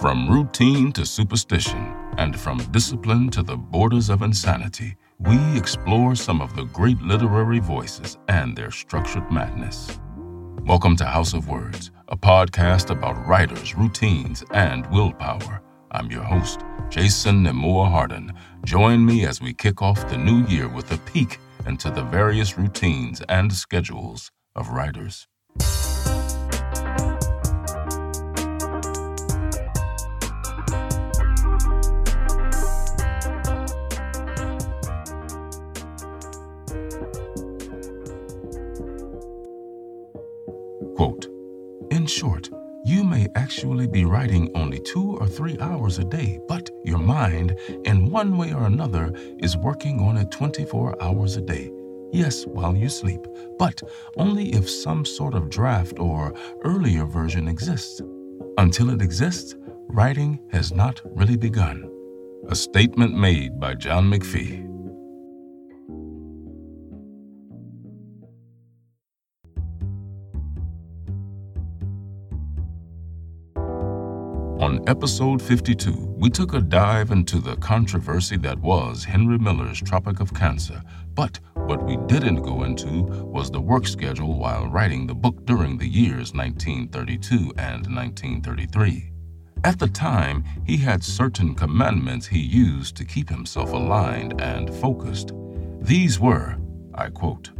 From routine to superstition, and from discipline to the borders of insanity, we explore some of the great literary voices and their structured madness. Welcome to House of Words, a podcast about writers, routines, and willpower. I'm your host, Jason Nemor Harden. Join me as we kick off the new year with a peek into the various routines and schedules of writers. hours a day, but your mind, in one way or another, is working on it 24 hours a day. Yes, while you sleep, but only if some sort of draft or earlier version exists. Until it exists, writing has not really begun. A statement made by John McPhee. Episode 52, we took a dive into the controversy that was Henry Miller's Tropic of Cancer, but what we didn't go into was the work schedule while writing the book during the years 1932 and 1933. At the time, he had certain commandments he used to keep himself aligned and focused. These were, I quote,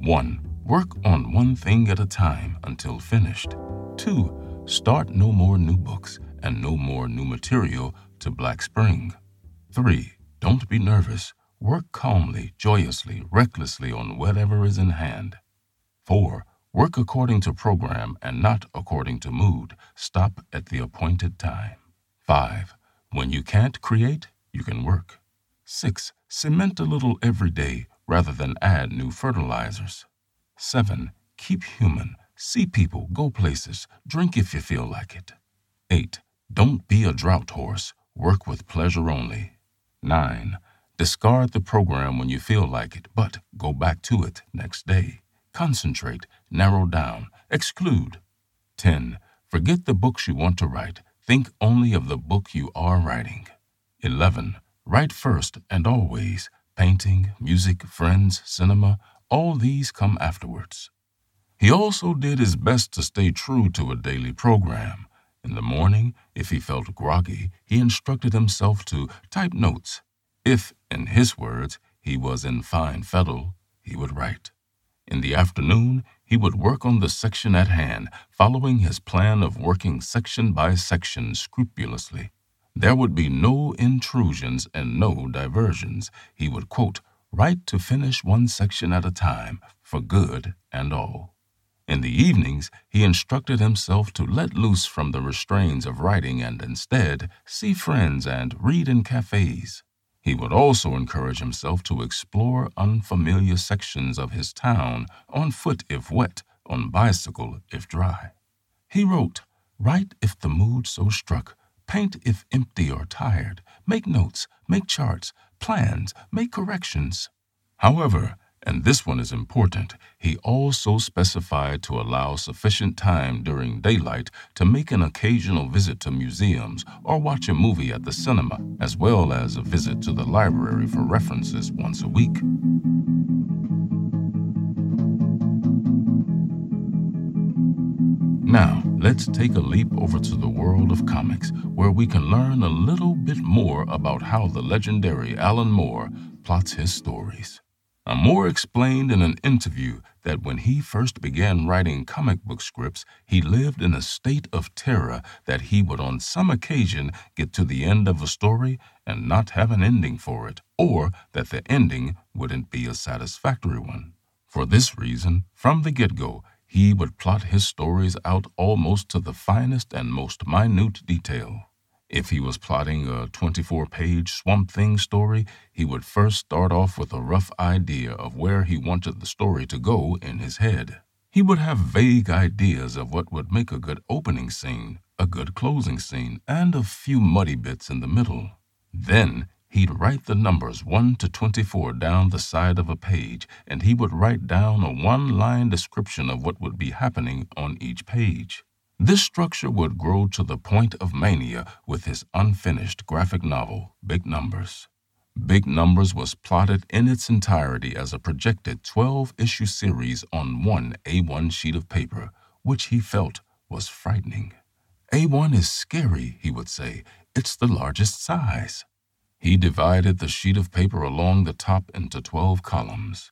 1. Work on one thing at a time until finished. 2. Start no more new books and no more new material to Black Spring. 3. Don't be nervous. Work calmly, joyously, recklessly on whatever is in hand. 4. Work according to program and not according to mood. Stop at the appointed time. 5. When you can't create, you can work. 6. Cement a little every day rather than add new fertilizers. 7. Keep human. See people, go places, drink if you feel like it. 8. Don't be a drought horse. Work with pleasure only. 9. Discard the program when you feel like it, but go back to it next day. Concentrate, narrow down, exclude. 10. Forget the books you want to write. Think only of the book you are writing. 11. Write first and always. Painting, music, friends, cinema, all these come afterwards. He also did his best to stay true to a daily program. In the morning, if he felt groggy, he instructed himself to type notes. If, in his words, he was in fine fettle, he would write. In the afternoon, he would work on the section at hand, following his plan of working section by section scrupulously. There would be no intrusions and no diversions. He would, quote, write to finish one section at a time, for good and all. In the evenings, he instructed himself to let loose from the restraints of writing and instead see friends and read in cafes. He would also encourage himself to explore unfamiliar sections of his town on foot if wet, on bicycle if dry. He wrote, Write if the mood so struck, paint if empty or tired, make notes, make charts, plans, make corrections. However, and this one is important, he also specified to allow sufficient time during daylight to make an occasional visit to museums or watch a movie at the cinema, as well as a visit to the library for references once a week. Now, let's take a leap over to the world of comics, where we can learn a little bit more about how the legendary Alan Moore plots his stories. Moore explained in an interview that when he first began writing comic book scripts, he lived in a state of terror that he would on some occasion get to the end of a story and not have an ending for it, or that the ending wouldn't be a satisfactory one. For this reason, from the get go, he would plot his stories out almost to the finest and most minute detail. If he was plotting a 24 page Swamp Thing story, he would first start off with a rough idea of where he wanted the story to go in his head. He would have vague ideas of what would make a good opening scene, a good closing scene, and a few muddy bits in the middle. Then he'd write the numbers 1 to 24 down the side of a page, and he would write down a one line description of what would be happening on each page. This structure would grow to the point of mania with his unfinished graphic novel, Big Numbers. Big Numbers was plotted in its entirety as a projected 12 issue series on one A1 sheet of paper, which he felt was frightening. A1 is scary, he would say. It's the largest size. He divided the sheet of paper along the top into 12 columns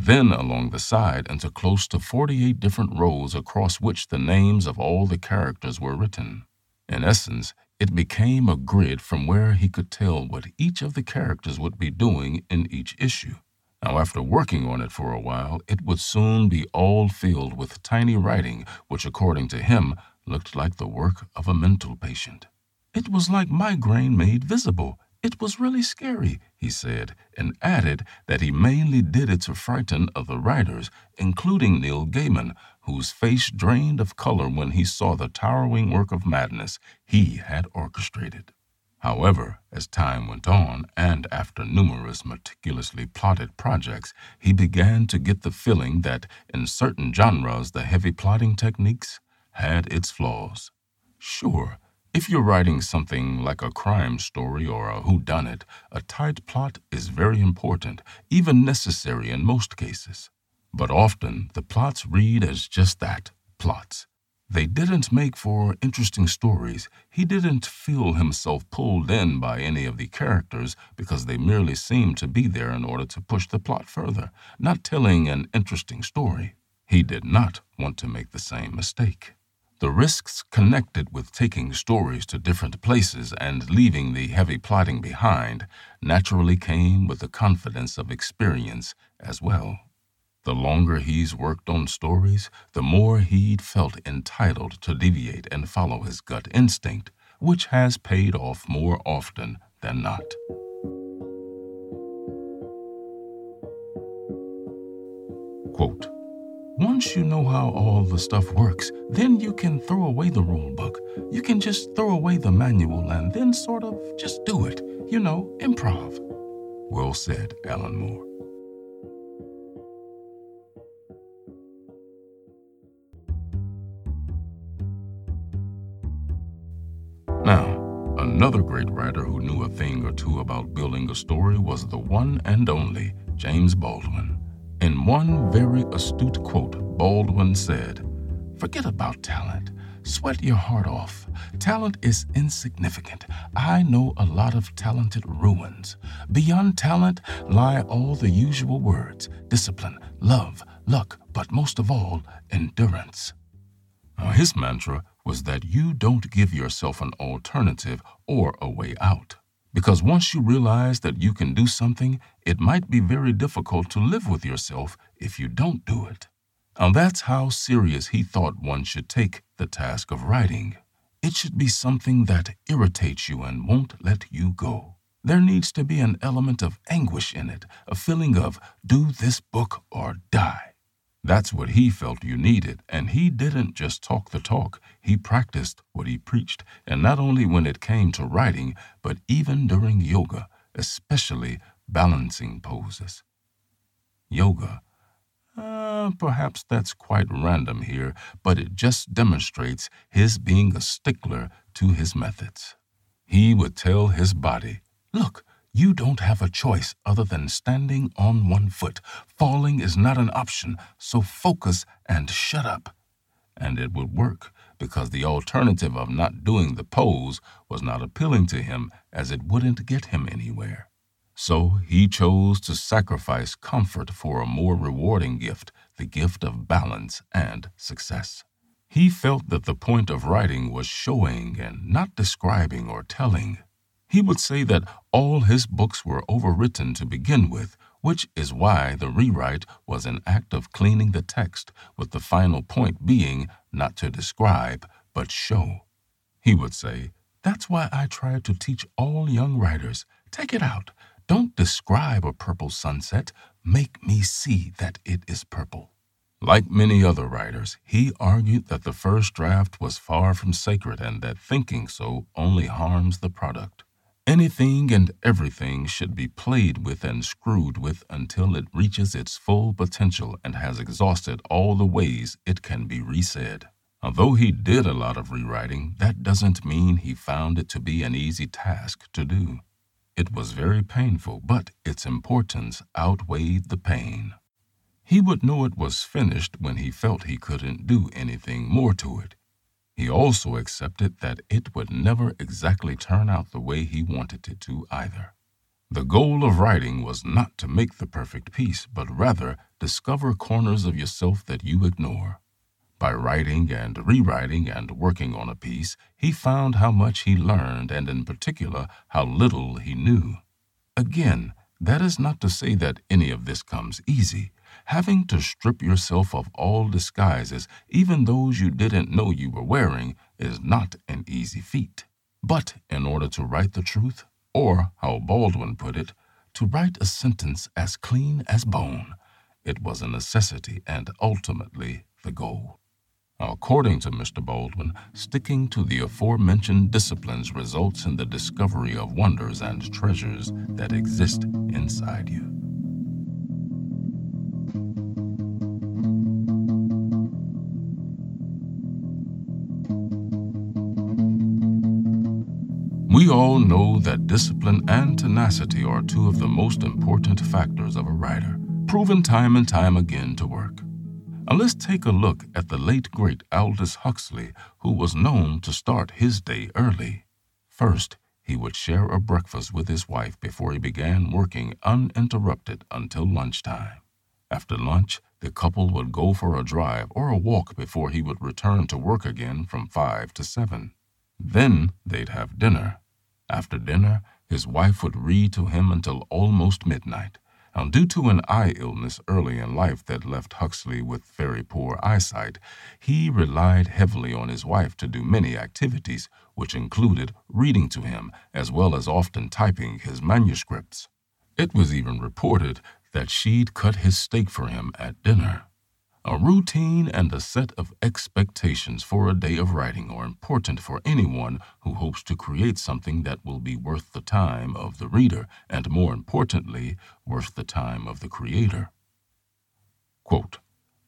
then along the side into close to 48 different rows across which the names of all the characters were written. In essence, it became a grid from where he could tell what each of the characters would be doing in each issue. Now, after working on it for a while, it would soon be all filled with tiny writing, which, according to him, looked like the work of a mental patient. It was like migraine made visible, it was really scary, he said, and added that he mainly did it to frighten other writers, including Neil Gaiman, whose face drained of color when he saw the towering work of madness he had orchestrated. However, as time went on, and after numerous meticulously plotted projects, he began to get the feeling that in certain genres the heavy plotting techniques had its flaws. Sure, if you're writing something like a crime story or a whodunit, a tight plot is very important, even necessary in most cases. But often the plots read as just that plots. They didn't make for interesting stories. He didn't feel himself pulled in by any of the characters because they merely seemed to be there in order to push the plot further, not telling an interesting story. He did not want to make the same mistake. The risks connected with taking stories to different places and leaving the heavy plotting behind naturally came with the confidence of experience as well. The longer he's worked on stories, the more he'd felt entitled to deviate and follow his gut instinct, which has paid off more often than not. Quote, once you know how all the stuff works, then you can throw away the rule book. You can just throw away the manual and then sort of just do it. You know, improv. Well said, Alan Moore. Now, another great writer who knew a thing or two about building a story was the one and only James Baldwin. In one very astute quote, Baldwin said, Forget about talent. Sweat your heart off. Talent is insignificant. I know a lot of talented ruins. Beyond talent lie all the usual words discipline, love, luck, but most of all, endurance. Now, his mantra was that you don't give yourself an alternative or a way out. Because once you realize that you can do something, it might be very difficult to live with yourself if you don't do it. And that's how serious he thought one should take the task of writing. It should be something that irritates you and won't let you go. There needs to be an element of anguish in it, a feeling of do this book or die. That's what he felt you needed, and he didn't just talk the talk, he practiced what he preached, and not only when it came to writing, but even during yoga, especially balancing poses. Yoga. Uh, perhaps that's quite random here, but it just demonstrates his being a stickler to his methods. He would tell his body, Look, you don't have a choice other than standing on one foot. Falling is not an option, so focus and shut up. And it would work because the alternative of not doing the pose was not appealing to him as it wouldn't get him anywhere. So he chose to sacrifice comfort for a more rewarding gift, the gift of balance and success. He felt that the point of writing was showing and not describing or telling. He would say that all his books were overwritten to begin with, which is why the rewrite was an act of cleaning the text, with the final point being not to describe, but show. He would say, That's why I try to teach all young writers take it out. Don't describe a purple sunset, make me see that it is purple. Like many other writers, he argued that the first draft was far from sacred and that thinking so only harms the product. Anything and everything should be played with and screwed with until it reaches its full potential and has exhausted all the ways it can be resaid. Although he did a lot of rewriting, that doesn't mean he found it to be an easy task to do. It was very painful, but its importance outweighed the pain. He would know it was finished when he felt he couldn't do anything more to it. He also accepted that it would never exactly turn out the way he wanted it to either. The goal of writing was not to make the perfect piece, but rather discover corners of yourself that you ignore. By writing and rewriting and working on a piece, he found how much he learned and, in particular, how little he knew. Again, that is not to say that any of this comes easy. Having to strip yourself of all disguises, even those you didn't know you were wearing, is not an easy feat. But in order to write the truth, or, how Baldwin put it, to write a sentence as clean as bone, it was a necessity and ultimately the goal. According to Mr. Baldwin, sticking to the aforementioned disciplines results in the discovery of wonders and treasures that exist inside you. All know that discipline and tenacity are two of the most important factors of a writer, proven time and time again to work. Now let's take a look at the late great Aldous Huxley, who was known to start his day early. First, he would share a breakfast with his wife before he began working uninterrupted until lunchtime. After lunch, the couple would go for a drive or a walk before he would return to work again from 5 to 7. Then they'd have dinner. After dinner, his wife would read to him until almost midnight. Now, due to an eye illness early in life that left Huxley with very poor eyesight, he relied heavily on his wife to do many activities, which included reading to him as well as often typing his manuscripts. It was even reported that she'd cut his steak for him at dinner. A routine and a set of expectations for a day of writing are important for anyone who hopes to create something that will be worth the time of the reader and, more importantly, worth the time of the creator. Quote,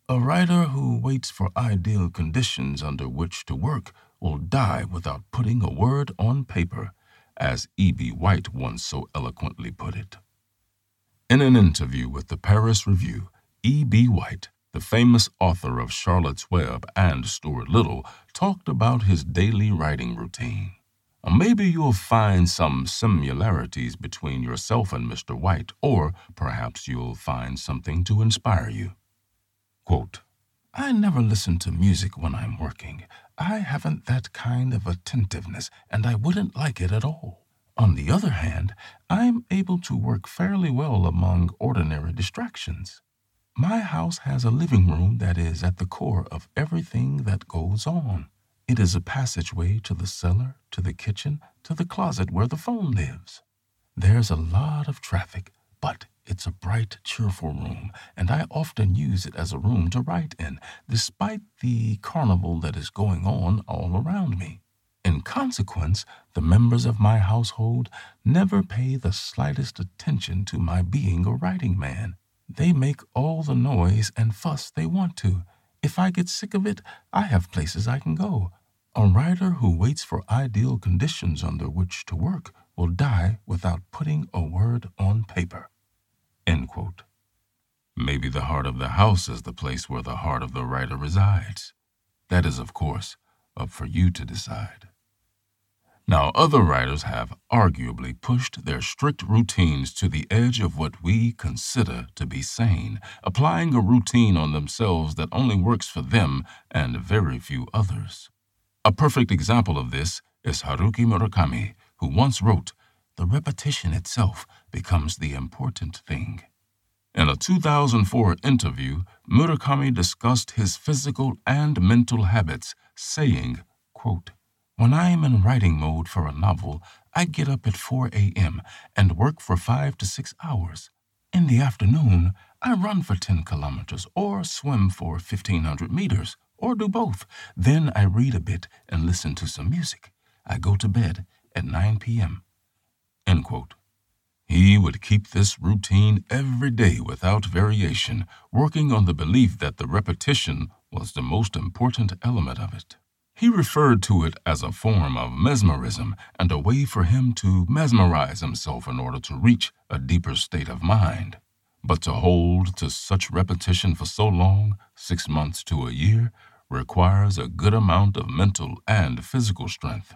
a writer who waits for ideal conditions under which to work will die without putting a word on paper, as E.B. White once so eloquently put it. In an interview with the Paris Review, E.B. White the famous author of Charlotte's Web and Stuart Little, talked about his daily writing routine. Uh, maybe you'll find some similarities between yourself and Mr. White, or perhaps you'll find something to inspire you. Quote, I never listen to music when I'm working. I haven't that kind of attentiveness, and I wouldn't like it at all. On the other hand, I'm able to work fairly well among ordinary distractions. My house has a living room that is at the core of everything that goes on. It is a passageway to the cellar, to the kitchen, to the closet where the phone lives. There's a lot of traffic, but it's a bright, cheerful room, and I often use it as a room to write in, despite the carnival that is going on all around me. In consequence, the members of my household never pay the slightest attention to my being a writing man. They make all the noise and fuss they want to. If I get sick of it, I have places I can go. A writer who waits for ideal conditions under which to work will die without putting a word on paper. Maybe the heart of the house is the place where the heart of the writer resides. That is, of course, up for you to decide. Now, other writers have arguably pushed their strict routines to the edge of what we consider to be sane, applying a routine on themselves that only works for them and very few others. A perfect example of this is Haruki Murakami, who once wrote, The repetition itself becomes the important thing. In a 2004 interview, Murakami discussed his physical and mental habits, saying, quote, when I am in writing mode for a novel, I get up at 4 a.m. and work for five to six hours. In the afternoon, I run for 10 kilometers or swim for 1500 meters or do both. Then I read a bit and listen to some music. I go to bed at 9 p.m. End quote. He would keep this routine every day without variation, working on the belief that the repetition was the most important element of it. He referred to it as a form of mesmerism and a way for him to mesmerize himself in order to reach a deeper state of mind. But to hold to such repetition for so long, six months to a year, requires a good amount of mental and physical strength.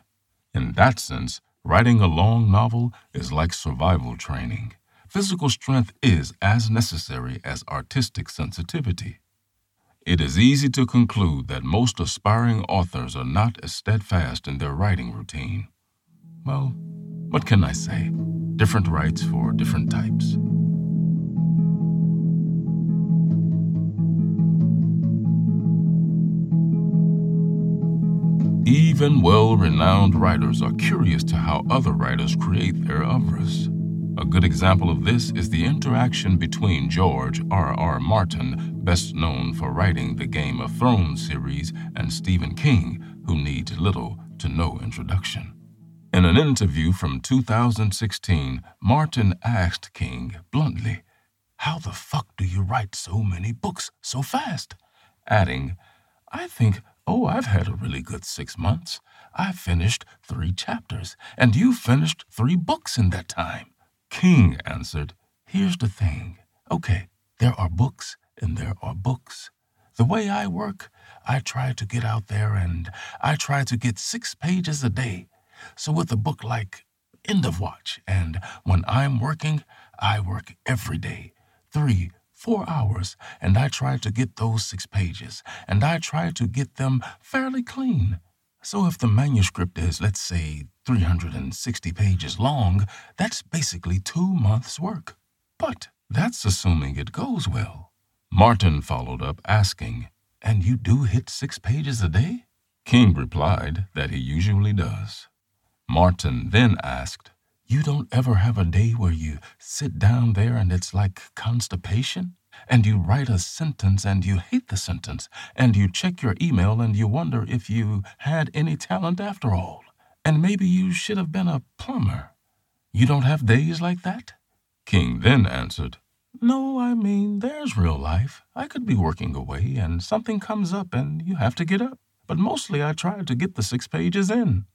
In that sense, writing a long novel is like survival training. Physical strength is as necessary as artistic sensitivity. It is easy to conclude that most aspiring authors are not as steadfast in their writing routine. Well, what can I say? Different rights for different types. Even well renowned writers are curious to how other writers create their oeuvres. A good example of this is the interaction between George R. R. Martin, best known for writing the Game of Thrones series, and Stephen King, who needs little to no introduction. In an interview from 2016, Martin asked King bluntly, How the fuck do you write so many books so fast? Adding, I think, oh, I've had a really good six months. I finished three chapters, and you finished three books in that time. King answered, Here's the thing. Okay, there are books and there are books. The way I work, I try to get out there and I try to get six pages a day. So with a book like End of Watch, and when I'm working, I work every day, three, four hours, and I try to get those six pages, and I try to get them fairly clean. So if the manuscript is, let's say, 360 pages long, that's basically two months' work. But that's assuming it goes well. Martin followed up asking, And you do hit six pages a day? King replied that he usually does. Martin then asked, You don't ever have a day where you sit down there and it's like constipation? And you write a sentence and you hate the sentence, and you check your email and you wonder if you had any talent after all, and maybe you should have been a plumber. You don't have days like that? King then answered, No, I mean, there's real life. I could be working away and something comes up and you have to get up. But mostly I try to get the six pages in.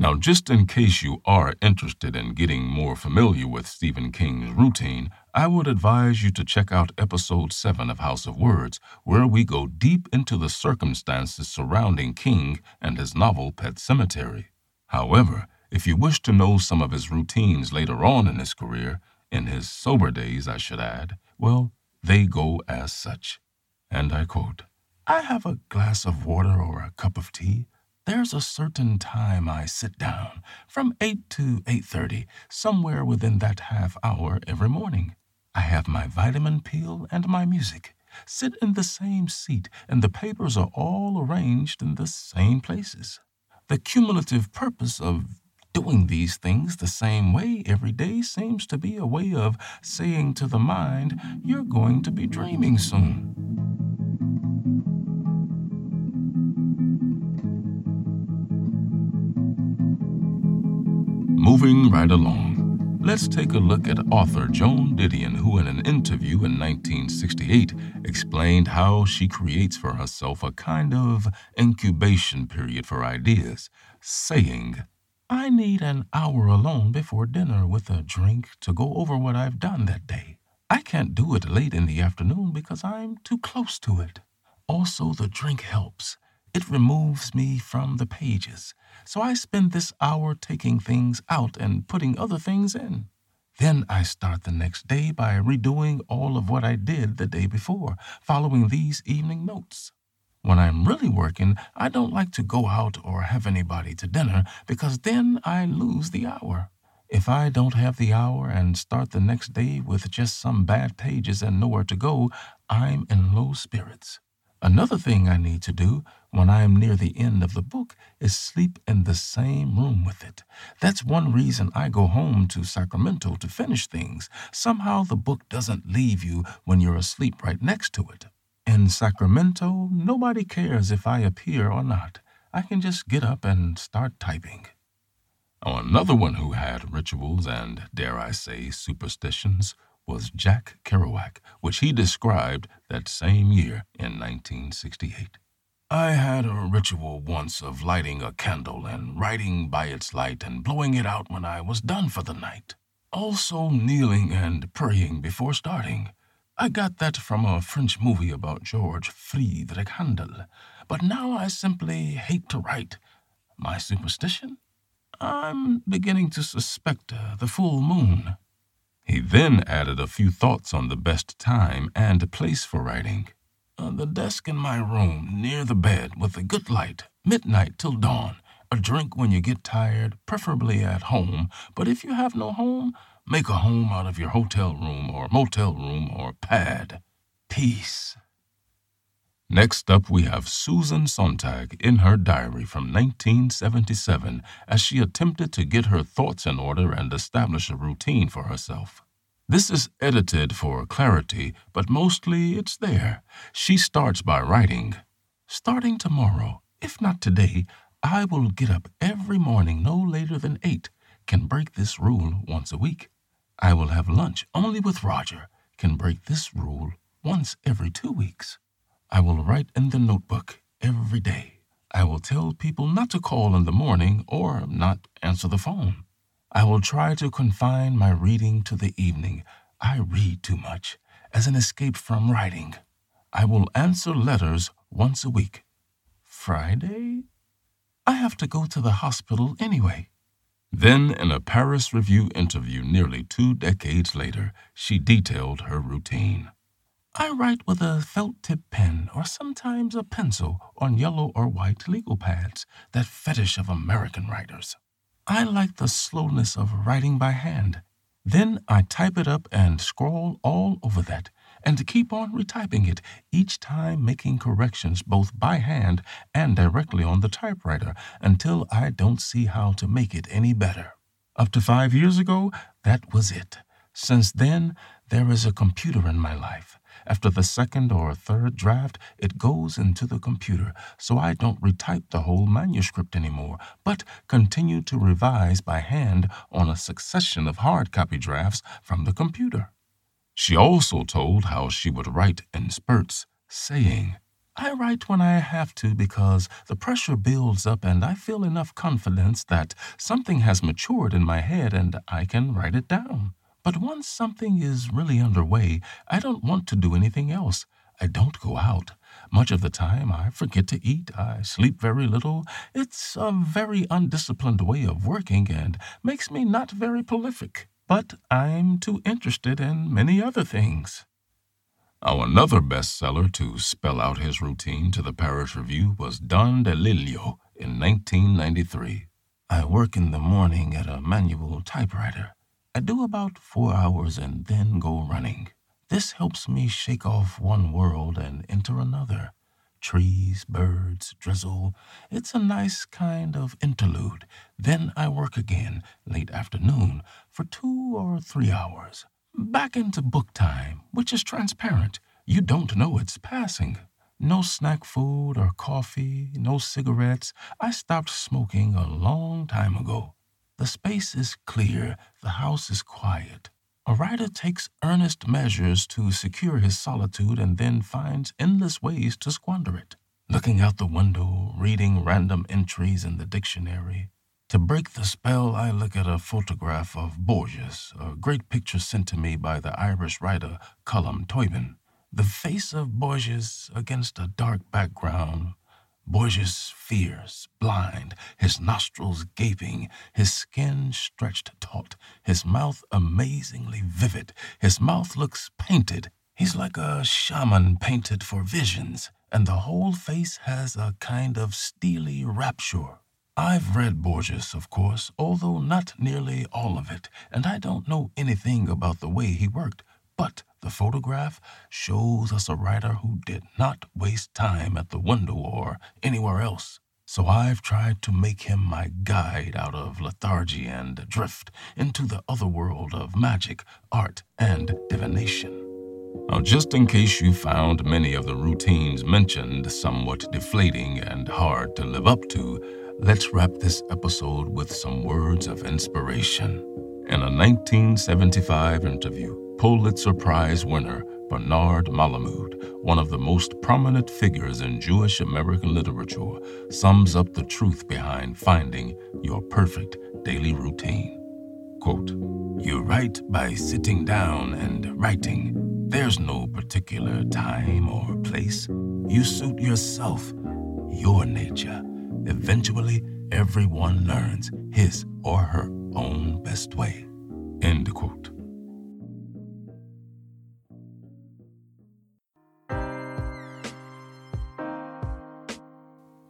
Now, just in case you are interested in getting more familiar with Stephen King's routine, I would advise you to check out episode 7 of House of Words, where we go deep into the circumstances surrounding King and his novel Pet Sematary. However, if you wish to know some of his routines later on in his career, in his sober days, I should add, well, they go as such. And I quote I have a glass of water or a cup of tea there's a certain time I sit down, from 8 to 8:30, somewhere within that half hour every morning. I have my vitamin pill and my music. Sit in the same seat, and the papers are all arranged in the same places. The cumulative purpose of doing these things the same way every day seems to be a way of saying to the mind, you're going to be dreaming soon. Moving right along, let's take a look at author Joan Didion, who, in an interview in 1968, explained how she creates for herself a kind of incubation period for ideas, saying, I need an hour alone before dinner with a drink to go over what I've done that day. I can't do it late in the afternoon because I'm too close to it. Also, the drink helps. It removes me from the pages. So I spend this hour taking things out and putting other things in. Then I start the next day by redoing all of what I did the day before, following these evening notes. When I'm really working, I don't like to go out or have anybody to dinner because then I lose the hour. If I don't have the hour and start the next day with just some bad pages and nowhere to go, I'm in low spirits. Another thing I need to do when I am near the end of the book is sleep in the same room with it. That's one reason I go home to Sacramento to finish things. Somehow the book doesn't leave you when you're asleep right next to it. In Sacramento, nobody cares if I appear or not. I can just get up and start typing. Oh, another one who had rituals and, dare I say, superstitions was Jack Kerouac, which he described that same year in 1968. I had a ritual once of lighting a candle and writing by its light and blowing it out when I was done for the night. Also, kneeling and praying before starting. I got that from a French movie about George Friedrich Handel, but now I simply hate to write. My superstition? I'm beginning to suspect uh, the full moon. He then added a few thoughts on the best time and place for writing. Uh, the desk in my room, near the bed, with a good light, midnight till dawn. A drink when you get tired, preferably at home, but if you have no home, make a home out of your hotel room or motel room or pad. Peace. Next up, we have Susan Sontag in her diary from 1977 as she attempted to get her thoughts in order and establish a routine for herself. This is edited for clarity, but mostly it's there. She starts by writing Starting tomorrow, if not today, I will get up every morning no later than 8. Can break this rule once a week. I will have lunch only with Roger. Can break this rule once every two weeks. I will write in the notebook every day. I will tell people not to call in the morning or not answer the phone. I will try to confine my reading to the evening. I read too much, as an escape from writing. I will answer letters once a week. Friday? I have to go to the hospital anyway. Then, in a Paris Review interview nearly two decades later, she detailed her routine. I write with a felt tip pen or sometimes a pencil on yellow or white legal pads, that fetish of American writers. I like the slowness of writing by hand. Then I type it up and scrawl all over that, and keep on retyping it, each time making corrections both by hand and directly on the typewriter until I don't see how to make it any better. Up to five years ago, that was it. Since then, there is a computer in my life. After the second or third draft, it goes into the computer, so I don't retype the whole manuscript anymore, but continue to revise by hand on a succession of hard copy drafts from the computer. She also told how she would write in spurts, saying, I write when I have to because the pressure builds up and I feel enough confidence that something has matured in my head and I can write it down. But once something is really underway, I don't want to do anything else. I don't go out. Much of the time, I forget to eat. I sleep very little. It's a very undisciplined way of working and makes me not very prolific. But I'm too interested in many other things. Our another bestseller to spell out his routine to the Paris Review was Don DeLillo in 1993. I work in the morning at a manual typewriter. I do about four hours and then go running. This helps me shake off one world and enter another. Trees, birds, drizzle. It's a nice kind of interlude. Then I work again, late afternoon, for two or three hours. Back into book time, which is transparent. You don't know it's passing. No snack food or coffee, no cigarettes. I stopped smoking a long time ago. The space is clear, the house is quiet. A writer takes earnest measures to secure his solitude and then finds endless ways to squander it. Looking out the window, reading random entries in the dictionary. To break the spell, I look at a photograph of Borges, a great picture sent to me by the Irish writer Colm Tóibín. The face of Borges against a dark background Borges fierce, blind, his nostrils gaping, his skin stretched taut, his mouth amazingly vivid. His mouth looks painted. He's like a shaman painted for visions, and the whole face has a kind of steely rapture. I've read Borges, of course, although not nearly all of it, and I don't know anything about the way he worked, but the photograph shows us a writer who did not waste time at the window or anywhere else. So I've tried to make him my guide out of lethargy and drift into the other world of magic, art, and divination. Now, just in case you found many of the routines mentioned somewhat deflating and hard to live up to, let's wrap this episode with some words of inspiration. In a 1975 interview, Pulitzer Prize winner Bernard Malamud, one of the most prominent figures in Jewish American literature, sums up the truth behind finding your perfect daily routine. Quote, You write by sitting down and writing. There's no particular time or place. You suit yourself, your nature. Eventually, everyone learns his or her own best way. End quote.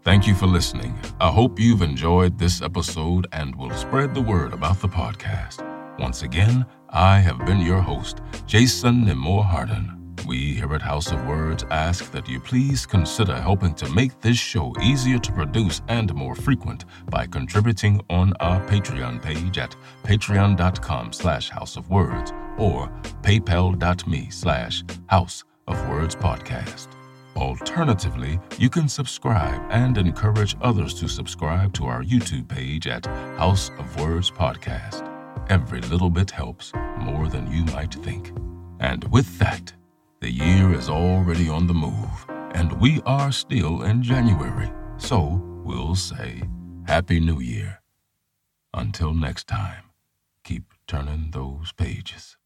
Thank you for listening. I hope you've enjoyed this episode and will spread the word about the podcast. Once again, I have been your host, Jason Nemor Harden. We here at House of Words ask that you please consider helping to make this show easier to produce and more frequent by contributing on our Patreon page at patreon.com slash House of Words or paypal.me slash House of Words Podcast. Alternatively, you can subscribe and encourage others to subscribe to our YouTube page at House of Words Podcast. Every little bit helps more than you might think. And with that, the year is already on the move, and we are still in January. So we'll say Happy New Year. Until next time, keep turning those pages.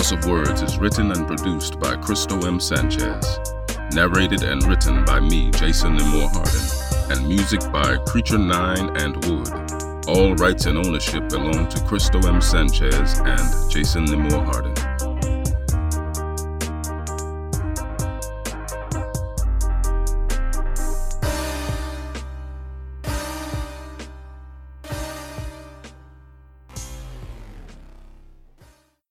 House of Words is written and produced by Cristo M. Sanchez. Narrated and written by me, Jason Nemor Harden. And music by Creature 9 and Wood. All rights and ownership belong to Cristo M. Sanchez and Jason Nemor Harden.